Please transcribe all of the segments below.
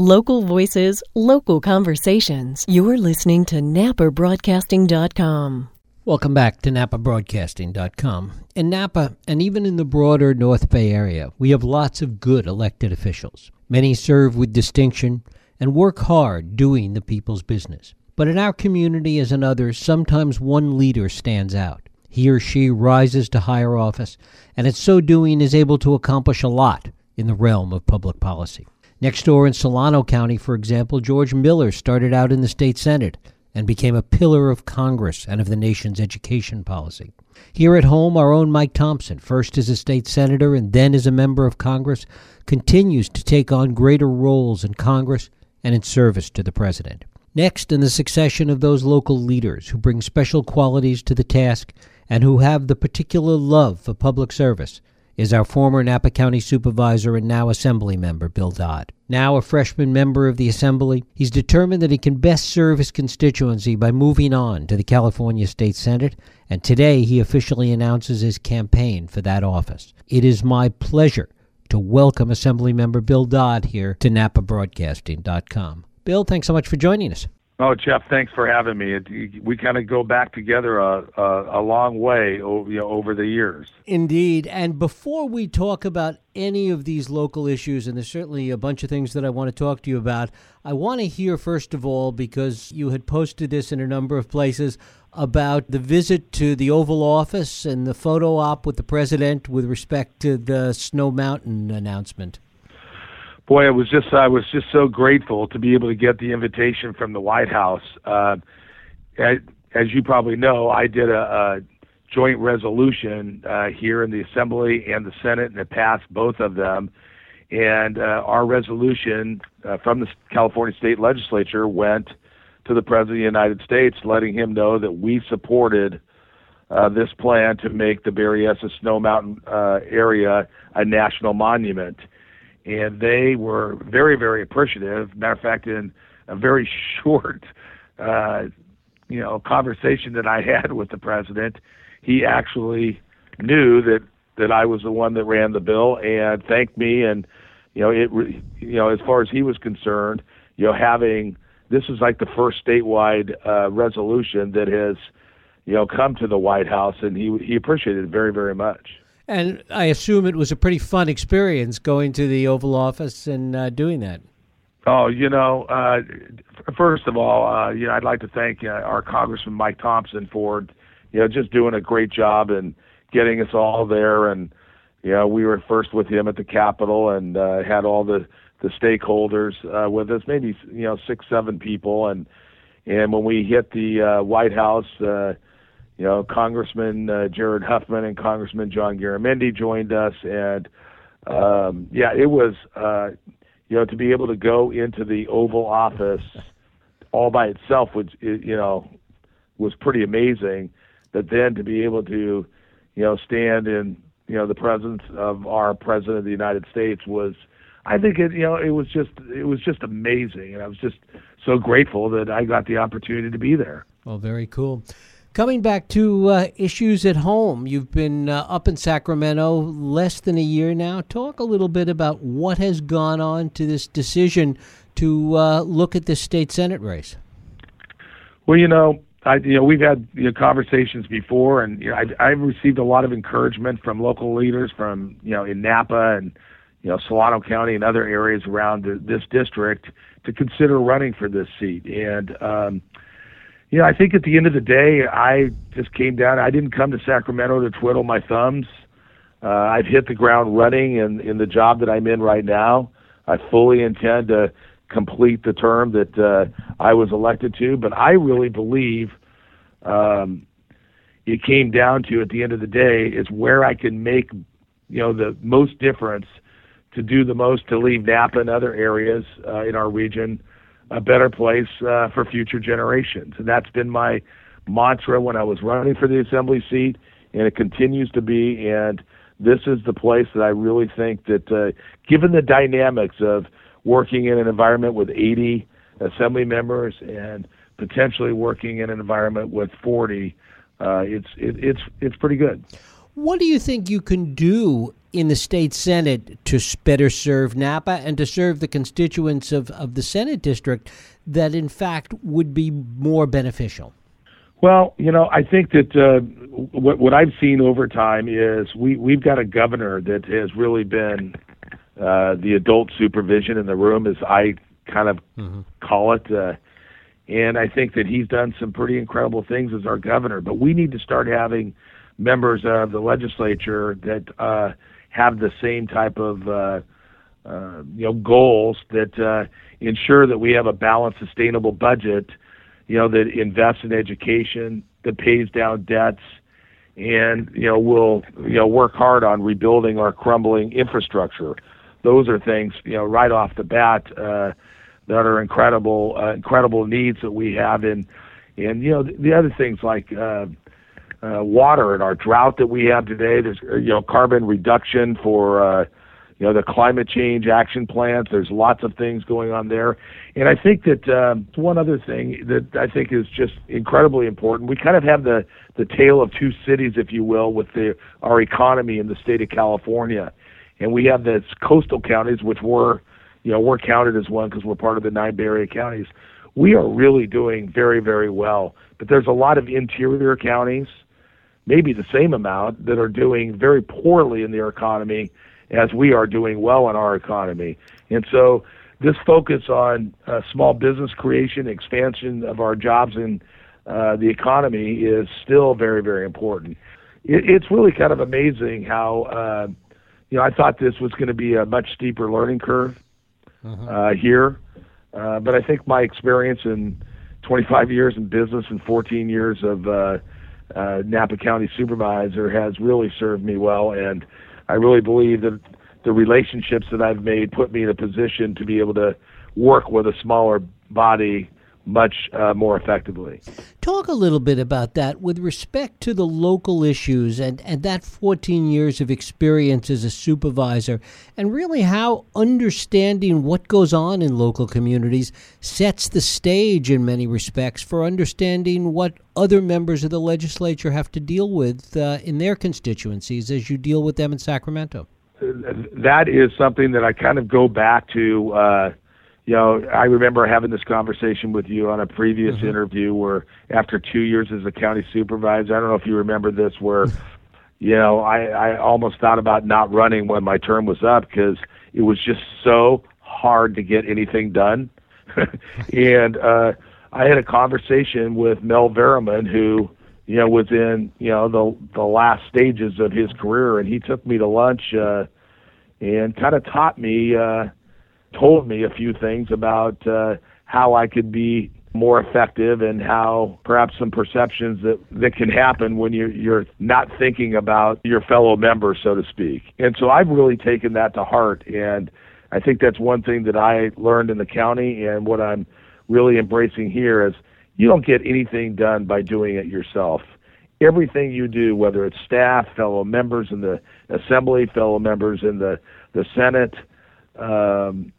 Local voices, local conversations. You're listening to NapaBroadcasting.com. Welcome back to NapaBroadcasting.com. In Napa, and even in the broader North Bay area, we have lots of good elected officials. Many serve with distinction and work hard doing the people's business. But in our community, as in others, sometimes one leader stands out. He or she rises to higher office, and in so doing is able to accomplish a lot in the realm of public policy. Next door in Solano County, for example, George Miller started out in the state senate and became a pillar of Congress and of the nation's education policy. Here at home, our own Mike Thompson, first as a state senator and then as a member of Congress, continues to take on greater roles in Congress and in service to the president. Next in the succession of those local leaders who bring special qualities to the task and who have the particular love for public service is our former Napa County Supervisor and now Assembly member, Bill Dodd. Now a freshman member of the Assembly, he's determined that he can best serve his constituency by moving on to the California State Senate, and today he officially announces his campaign for that office. It is my pleasure to welcome Assembly member Bill Dodd here to NapaBroadcasting.com. Bill, thanks so much for joining us. Oh, Jeff, thanks for having me. We kind of go back together a, a, a long way over, you know, over the years. Indeed. And before we talk about any of these local issues, and there's certainly a bunch of things that I want to talk to you about, I want to hear, first of all, because you had posted this in a number of places, about the visit to the Oval Office and the photo op with the president with respect to the Snow Mountain announcement boy, it was just I was just so grateful to be able to get the invitation from the White House. Uh, as you probably know, I did a, a joint resolution uh, here in the Assembly and the Senate, and it passed both of them. And uh, our resolution uh, from the California State Legislature went to the President of the United States, letting him know that we supported uh, this plan to make the Berryessa Snow Mountain uh, area a national monument and they were very, very appreciative. Matter of fact, in a very short, uh, you know, conversation that I had with the president, he actually knew that that I was the one that ran the bill and thanked me. And you know, it, you know, as far as he was concerned, you know, having this is like the first statewide uh, resolution that has, you know, come to the White House, and he he appreciated it very, very much. And I assume it was a pretty fun experience going to the Oval Office and uh, doing that. Oh, you know, uh, first of all, uh, you know, I'd like to thank uh, our Congressman Mike Thompson for, you know, just doing a great job and getting us all there. And you know, we were first with him at the Capitol and uh, had all the the stakeholders uh, with us, maybe you know six, seven people. And and when we hit the uh, White House. Uh, you know, Congressman uh, Jared Huffman and Congressman John Garamendi joined us, and um, yeah, it was uh, you know to be able to go into the Oval Office all by itself, which you know was pretty amazing. But then to be able to you know stand in you know the presence of our president of the United States was. I think it, you know, it was just, it was just amazing, and I was just so grateful that I got the opportunity to be there. Well, very cool. Coming back to uh, issues at home, you've been uh, up in Sacramento less than a year now. Talk a little bit about what has gone on to this decision to uh, look at this state senate race. Well, you know, I, you know, we've had you know, conversations before, and you know, I, I've received a lot of encouragement from local leaders from you know in Napa and you know Solano County and other areas around the, this district to consider running for this seat, and um, you know, I think at the end of the day, I just came down. I didn't come to Sacramento to twiddle my thumbs. Uh, I've hit the ground running in, in the job that I'm in right now. I fully intend to complete the term that uh, I was elected to, but I really believe um, it came down to, at the end of the day, is where I can make, you know, the most difference to do the most to leave Napa and other areas uh, in our region a better place uh, for future generations. And that's been my mantra when I was running for the assembly seat, and it continues to be. And this is the place that I really think that, uh, given the dynamics of working in an environment with 80 assembly members and potentially working in an environment with 40, uh, it's it, it's it's pretty good. What do you think you can do in the state senate to better serve Napa and to serve the constituents of, of the Senate district that, in fact, would be more beneficial? Well, you know, I think that uh, what what I've seen over time is we we've got a governor that has really been uh, the adult supervision in the room, as I kind of mm-hmm. call it. Uh, and I think that he's done some pretty incredible things as our governor. But we need to start having members of the legislature that uh, have the same type of uh, uh, you know goals that uh, ensure that we have a balanced, sustainable budget. You know that invests in education, that pays down debts, and you know will you know work hard on rebuilding our crumbling infrastructure. Those are things you know right off the bat uh, that are incredible uh, incredible needs that we have in and you know the, the other things like uh, uh, water and our drought that we have today. There's uh, you know carbon reduction for uh, you know the climate change action plans. There's lots of things going on there, and I think that um, one other thing that I think is just incredibly important. We kind of have the the tale of two cities, if you will, with the our economy in the state of California, and we have the coastal counties, which were you know we're counted as one because we're part of the nine Bay Area counties. We are really doing very very well, but there's a lot of interior counties maybe the same amount that are doing very poorly in their economy as we are doing well in our economy. And so this focus on uh, small business creation, expansion of our jobs in uh, the economy is still very, very important. It, it's really kind of amazing how, uh, you know, I thought this was going to be a much steeper learning curve uh-huh. uh, here. Uh, but I think my experience in 25 years in business and 14 years of uh, Napa County supervisor has really served me well, and I really believe that the relationships that I've made put me in a position to be able to work with a smaller body much uh, more effectively. Talk a little bit about that with respect to the local issues and, and that 14 years of experience as a supervisor, and really how understanding what goes on in local communities sets the stage in many respects for understanding what other members of the legislature have to deal with uh, in their constituencies as you deal with them in Sacramento. That is something that I kind of go back to. Uh, you know, I remember having this conversation with you on a previous mm-hmm. interview where after two years as a county supervisor, I don't know if you remember this, where, you know, I, I almost thought about not running when my term was up because it was just so hard to get anything done. and uh, I had a conversation with Mel Varrelman, who, you know, was in, you know, the the last stages of his career, and he took me to lunch uh, and kind of taught me. Uh, told me a few things about uh, how I could be more effective and how perhaps some perceptions that, that can happen when you, you're not thinking about your fellow members, so to speak. And so I've really taken that to heart. And I think that's one thing that I learned in the county and what I'm really embracing here is you don't get anything done by doing it yourself. Everything you do, whether it's staff, fellow members in the assembly, fellow members in the, the Senate, um,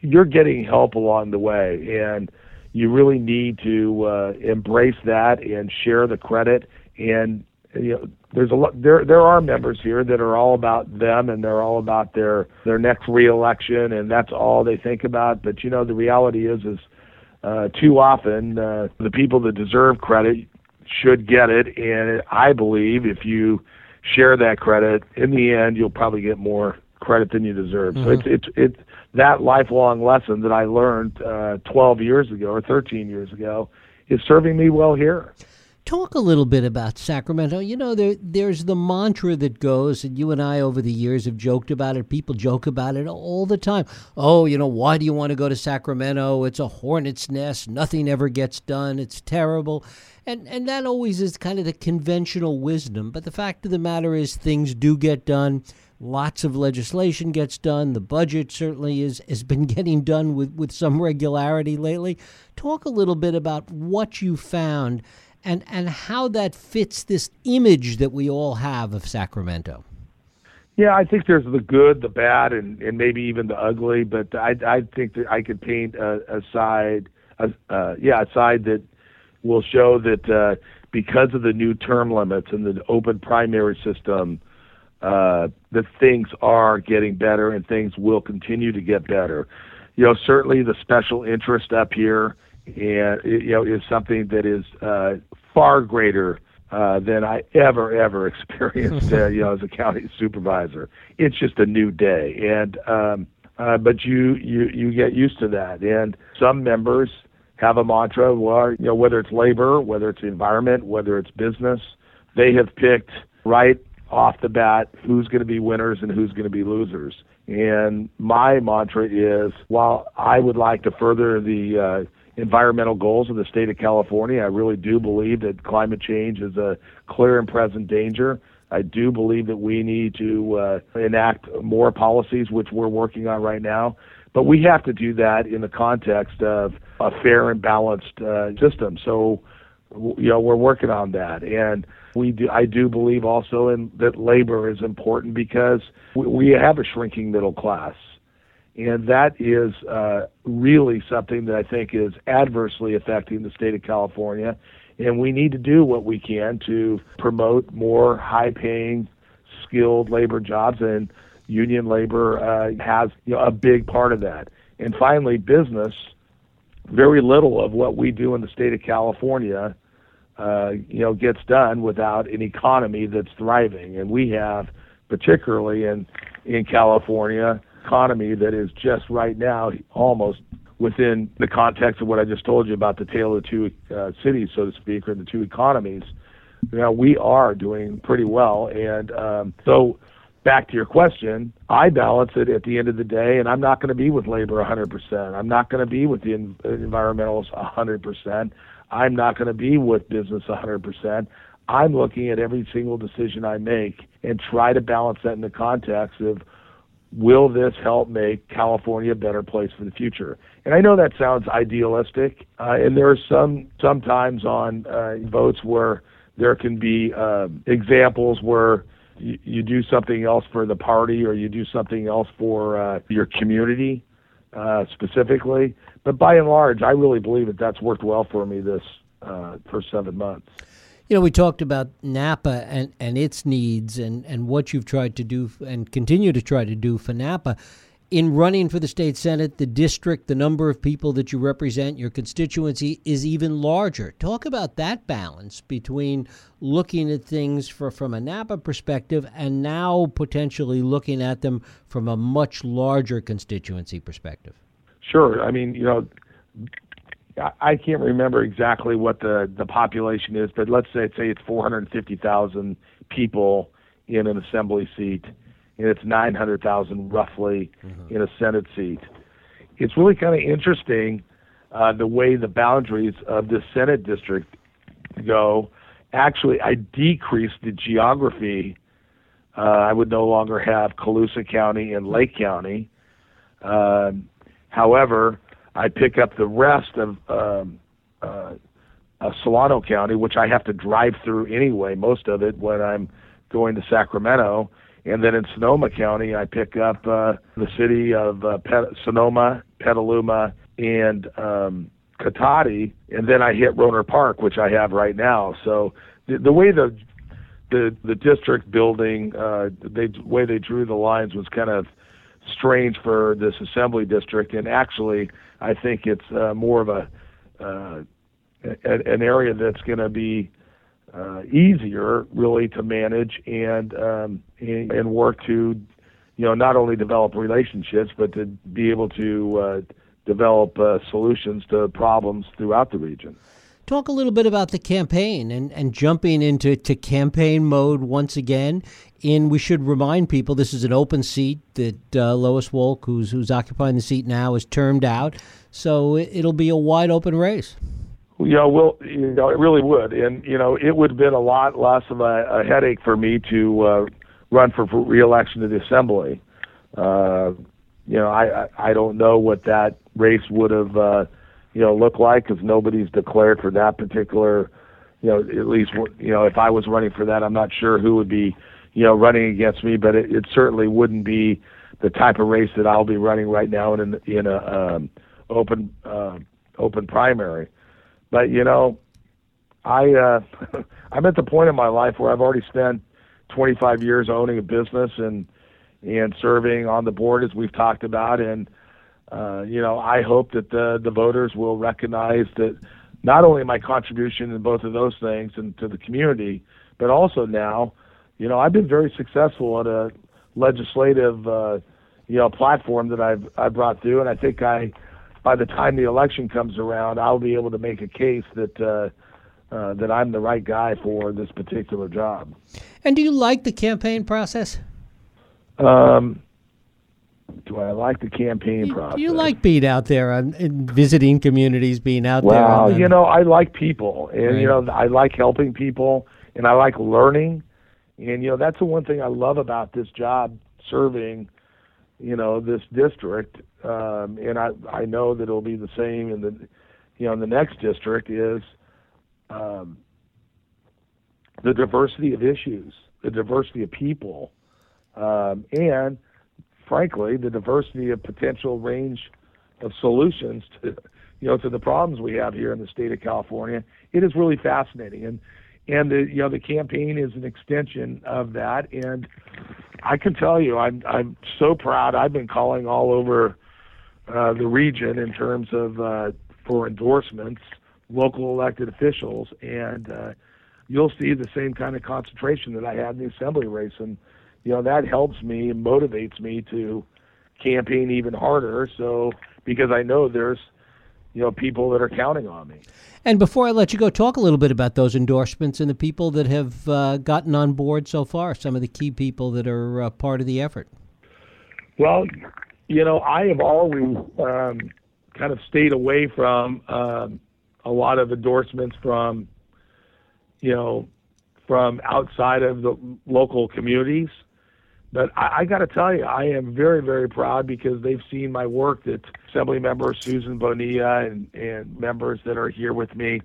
you're getting help along the way, and you really need to uh, embrace that and share the credit. And you know, there's a lot. There there are members here that are all about them, and they're all about their their next reelection, and that's all they think about. But you know, the reality is is uh, too often uh, the people that deserve credit should get it, and I believe if you share that credit, in the end, you'll probably get more credit than you deserve. Mm-hmm. So it's it's it's that lifelong lesson that I learned uh, 12 years ago or 13 years ago is serving me well here. Talk a little bit about Sacramento. You know, there, there's the mantra that goes, and you and I over the years have joked about it. People joke about it all the time. Oh, you know, why do you want to go to Sacramento? It's a hornet's nest. Nothing ever gets done. It's terrible. And, and that always is kind of the conventional wisdom. But the fact of the matter is, things do get done Lots of legislation gets done. The budget certainly is has been getting done with, with some regularity lately. Talk a little bit about what you found and, and how that fits this image that we all have of Sacramento. Yeah, I think there's the good, the bad, and, and maybe even the ugly. But I I think that I could paint a, a side, a, uh, yeah, a side that will show that uh, because of the new term limits and the open primary system, uh, that things are getting better and things will continue to get better. You know, certainly the special interest up here, and you know, is something that is uh, far greater uh, than I ever ever experienced. Uh, you know, as a county supervisor, it's just a new day, and um, uh, but you you you get used to that. And some members have a mantra, well, you know, whether it's labor, whether it's environment, whether it's business, they have picked right off the bat who's going to be winners and who's going to be losers. And my mantra is while I would like to further the uh, environmental goals of the state of California, I really do believe that climate change is a clear and present danger. I do believe that we need to uh, enact more policies, which we're working on right now. But we have to do that in the context of a fair and balanced uh, system. So, you know, we're working on that. And we do, I do believe also in that labor is important because we have a shrinking middle class. And that is uh, really something that I think is adversely affecting the state of California. And we need to do what we can to promote more high paying, skilled labor jobs. And union labor uh, has you know, a big part of that. And finally, business. Very little of what we do in the state of California uh, you know, gets done without an economy that's thriving. And we have, particularly in in California, economy that is just right now almost within the context of what I just told you about the tale of two uh, cities, so to speak, or the two economies. You know, we are doing pretty well, and um, so back to your question, I balance it at the end of the day, and I'm not going to be with labor 100%. I'm not going to be with the en- environmentalists 100%. I'm not going to be with business 100%. I'm looking at every single decision I make and try to balance that in the context of will this help make California a better place for the future? And I know that sounds idealistic, uh, and there are some sometimes on uh, votes where there can be uh, examples where you, you, do something else for the party or you do something else for uh, your community uh, specifically. But by and large, I really believe that that's worked well for me this uh, first seven months. You know, we talked about Napa and, and its needs and, and what you've tried to do and continue to try to do for Napa. In running for the state senate, the district, the number of people that you represent, your constituency is even larger. Talk about that balance between looking at things for, from a Napa perspective and now potentially looking at them from a much larger constituency perspective. Sure. I mean, you know, I can't remember exactly what the the population is, but let's say say it's 450,000 people in an assembly seat, and it's 900,000 roughly mm-hmm. in a Senate seat. It's really kind of interesting uh, the way the boundaries of the Senate district go. Actually, I decreased the geography. Uh, I would no longer have Colusa County and Lake County. Uh, However, I pick up the rest of um, uh, uh, Solano County, which I have to drive through anyway, most of it when I'm going to Sacramento. And then in Sonoma County, I pick up uh, the city of uh, Pet- Sonoma, Petaluma, and um, Cotati, and then I hit Rohnert Park, which I have right now. So the, the way the the the district building, uh, they the way they drew the lines was kind of strange for this assembly district, and actually, I think it's uh, more of a, uh, an area that's going to be uh, easier, really, to manage and, um, and and work to, you know, not only develop relationships, but to be able to uh, develop uh, solutions to problems throughout the region. Talk a little bit about the campaign and, and jumping into to campaign mode once again. And we should remind people this is an open seat that uh, Lois Wolk, who's who's occupying the seat now, is termed out. So it, will be a wide open race. Know, well, you know, it really would, and you know, it would have been a lot less of a, a headache for me to uh, run for reelection to the assembly. Uh, you know, I, I I don't know what that race would have. Uh, you know look like because nobody's declared for that particular you know at least you know if I was running for that I'm not sure who would be you know running against me but it, it certainly wouldn't be the type of race that I'll be running right now in in a um, open uh, open primary but you know I uh, I'm at the point in my life where I've already spent 25 years owning a business and and serving on the board as we've talked about. And uh, you know I hope that the the voters will recognize that not only my contribution in both of those things and to the community but also now you know I've been very successful at a legislative uh, you know platform that I've I brought through. And I think I by the time the election comes around I'll be able to make a case that uh, uh, that I'm the right guy for this particular job. And do you like the campaign process? Um, do I like the campaign you, process? Do you like being out there and, and visiting communities, being out well, there? Well, you know, I like people, and right. you know, I like helping people, and I like learning, and you know, that's the one thing I love about this job, serving, you know, this district, um, and I I know that it'll be the same in the, you know, in the next district is um, the diversity of issues, the diversity of people, um, and frankly, the diversity of potential range of solutions to you know to the problems we have here in the state of California. It is really fascinating, and and the you know the campaign is an extension of that. And I can tell you, I'm I'm so proud. I've been calling all over uh, the region in terms of uh, for endorsements local elected officials, and uh, you'll see the same kind of concentration that I had in the assembly race, and you know that helps me and motivates me to campaign even harder. So because I know there's you know people that are counting on me. And before I let you go, talk a little bit about those endorsements and the people that have uh, gotten on board so far. Some of the key people that are uh, part of the effort. Well, you know, I have always um, kind of stayed away from um, a lot of endorsements from, you know, from outside of the local communities. But I, I got to tell you, I am very, very proud because they've seen my work. That Assembly member Susan Bonilla and and members that are here with me,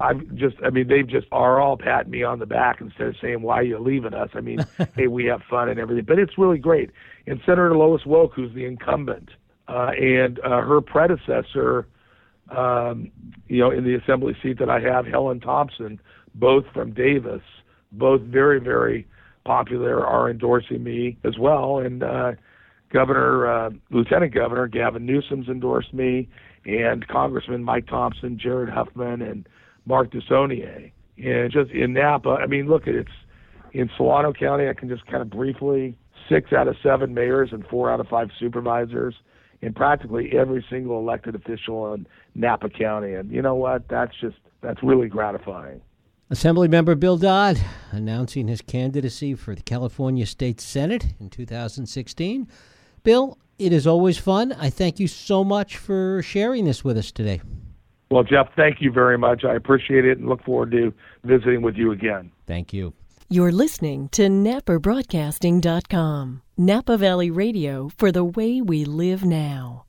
I've just, I mean, they've just are all patting me on the back instead of saying why are you leaving us. I mean, hey, we have fun and everything, but it's really great. And Senator Lois Wolk, who's the incumbent, uh, and uh, her predecessor um, you know, in the assembly seat that I have, Helen Thompson, both from Davis, both very, very popular, are endorsing me as well. And uh, Governor, uh, Lieutenant Governor Gavin Newsom's endorsed me, and Congressman Mike Thompson, Jared Huffman, and Mark DeSaulnier. And just in Napa, I mean, look, it's in Solano County. I can just kind of briefly six out of seven mayors and four out of five supervisors and practically every single elected official in Napa County. And you know what? That's just that's really gratifying. Assemblymember Bill Dodd announcing his candidacy for the California State Senate in 2016. Bill, it is always fun. I thank you so much for sharing this with us today. Well, Jeff, thank you very much. I appreciate it and look forward to visiting with you again. Thank you. You're listening to NapaBroadcasting.com, Napa Valley Radio for the way we live now.